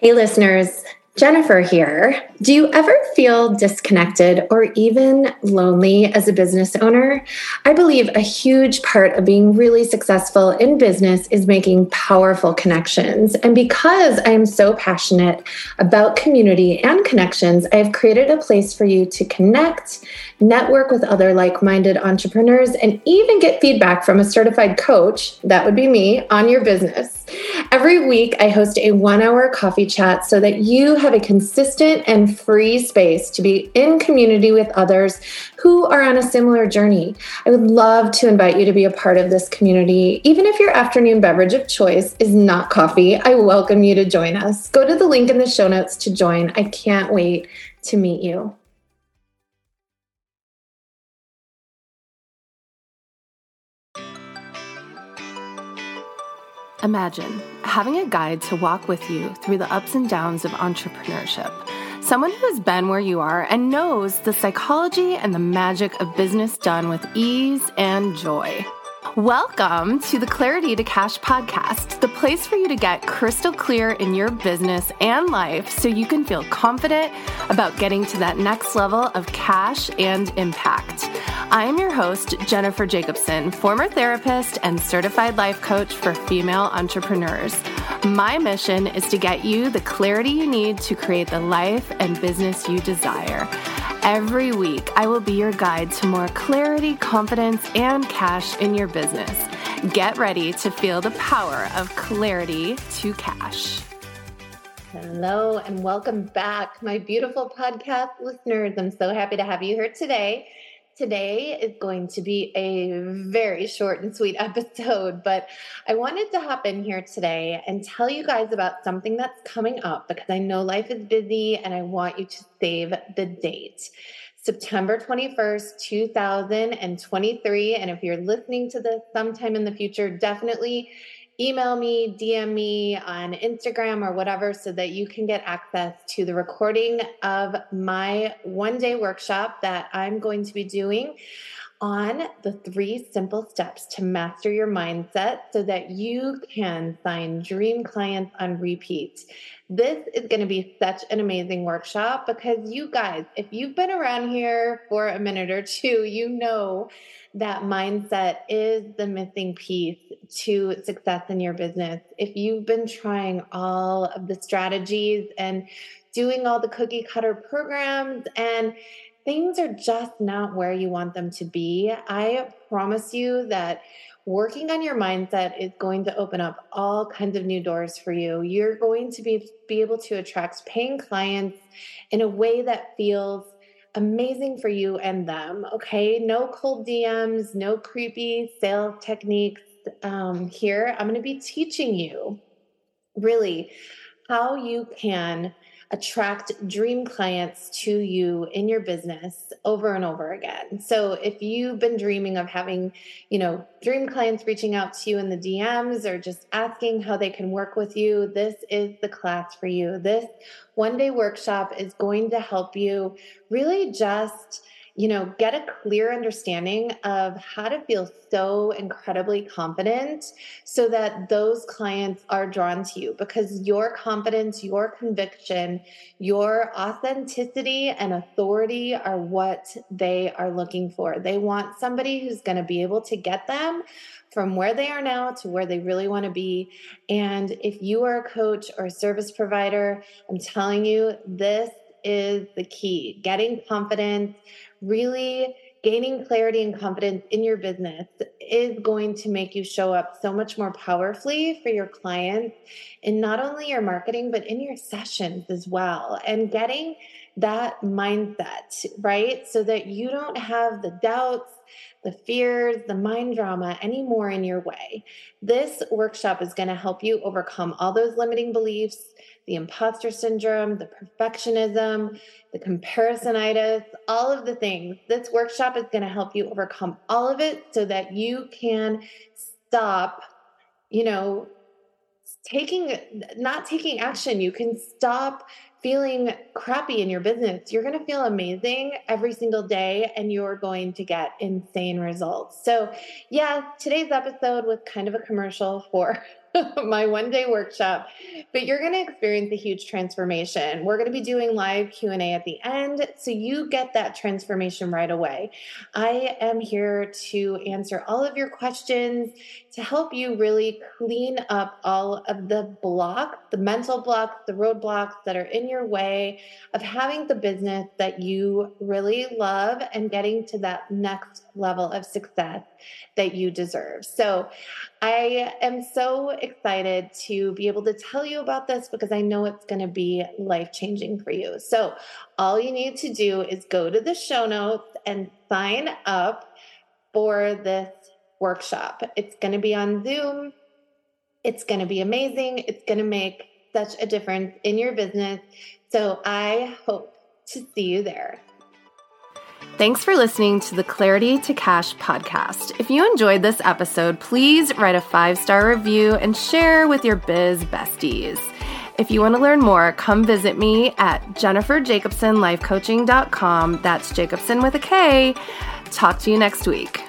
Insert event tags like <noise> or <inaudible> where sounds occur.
Hey, listeners. Jennifer here. Do you ever feel disconnected or even lonely as a business owner? I believe a huge part of being really successful in business is making powerful connections. And because I am so passionate about community and connections, I have created a place for you to connect, network with other like minded entrepreneurs, and even get feedback from a certified coach, that would be me, on your business. Every week, I host a one hour coffee chat so that you have a consistent and free space to be in community with others who are on a similar journey. I would love to invite you to be a part of this community. Even if your afternoon beverage of choice is not coffee, I welcome you to join us. Go to the link in the show notes to join. I can't wait to meet you. Imagine having a guide to walk with you through the ups and downs of entrepreneurship. Someone who has been where you are and knows the psychology and the magic of business done with ease and joy. Welcome to the Clarity to Cash podcast, the place for you to get crystal clear in your business and life so you can feel confident about getting to that next level of cash and impact. I am your host, Jennifer Jakobson, former therapist and certified life coach for female entrepreneurs. My mission is to get you the clarity you need to create the life and business you desire. Every week, I will be your guide to more clarity, confidence, and cash in your business. Get ready to feel the power of clarity to cash. Hello, and welcome back, my beautiful podcast listeners. I'm so happy to have you here today. Today is going to be a very short and sweet <laughs> episode, but I wanted to hop in here today and tell you guys about something that's coming up because I know life is busy and I want you to save the date. September 21st, 2023. And if you're listening to this sometime in the future, definitely email me, DM me on Instagram or whatever so that you can get access to the recording of my one day workshop that I'm going to be doing on the three simple steps to master your mindset so that you can sign dream clients on repeat. This is going to be such an amazing workshop because you guys, if you've been around here for a minute or two, you know that mindset is the missing piece to success in your business. If you've been trying all of the strategies and doing all the cookie cutter programs and things are just not where you want them to be, I promise you that working on your mindset is going to open up all kinds of new doors for you. You're going to be, be able to attract paying clients in a way that feels amazing for you and them. Okay. No cold DMs, no creepy sales techniques. Um, here, I'm going to be teaching you really how you can attract dream clients to you in your business over and over again. So if you've been dreaming of having, you know, dream clients reaching out to you in the DMs or just asking how they can work with you, this is the class for you. This one day workshop is going to help you really just you know, get a clear understanding of how to feel so incredibly confident so that those clients are drawn to you because your confidence, your conviction, your authenticity and authority are what they are looking for. They want somebody who's going to be able to get them from where they are now to where they really want to be. And if you are a coach or a service provider, I'm telling you, this is the key getting confidence really gaining clarity and confidence in your business is going to make you show up so much more powerfully for your clients in not only your marketing, but in your sessions as well. And getting that mindset, right? So that you don't have the doubts, the fears, the mind drama anymore in your way. This workshop is going to help you overcome all those limiting beliefs the imposter syndrome, the perfectionism, the comparisonitis, all of the things. This workshop is going to help you overcome all of it so that you can stop, you know, taking not taking action. You can stop feeling crappy in your business. You're going to feel amazing every single day and you're going to get insane results. So, yeah, today's episode was kind of a commercial for <laughs> my one day workshop, but you're going to experience a huge transformation. We're going to be doing live Q&A at the end so you get that transformation right away. I am here to answer all of your questions to help you really clean up all of the blocks, the mental blocks, the roadblocks that are in your way of having the business that you really love and getting to that next level of success that you deserve. So, I am so excited to be able to tell you about this because I know it's going to be life changing for you. So, all you need to do is go to the show notes and sign up for this workshop. It's going to be on Zoom. It's going to be amazing. It's going to make such a difference in your business. So, I hope to see you there. Thanks for listening to the Clarity to Cash podcast. If you enjoyed this episode, please write a five star review and share with your biz besties. If you want to learn more, come visit me at jenniferjakobsonlifecoaching.com. That's Jakobson with a K. Talk to you next week.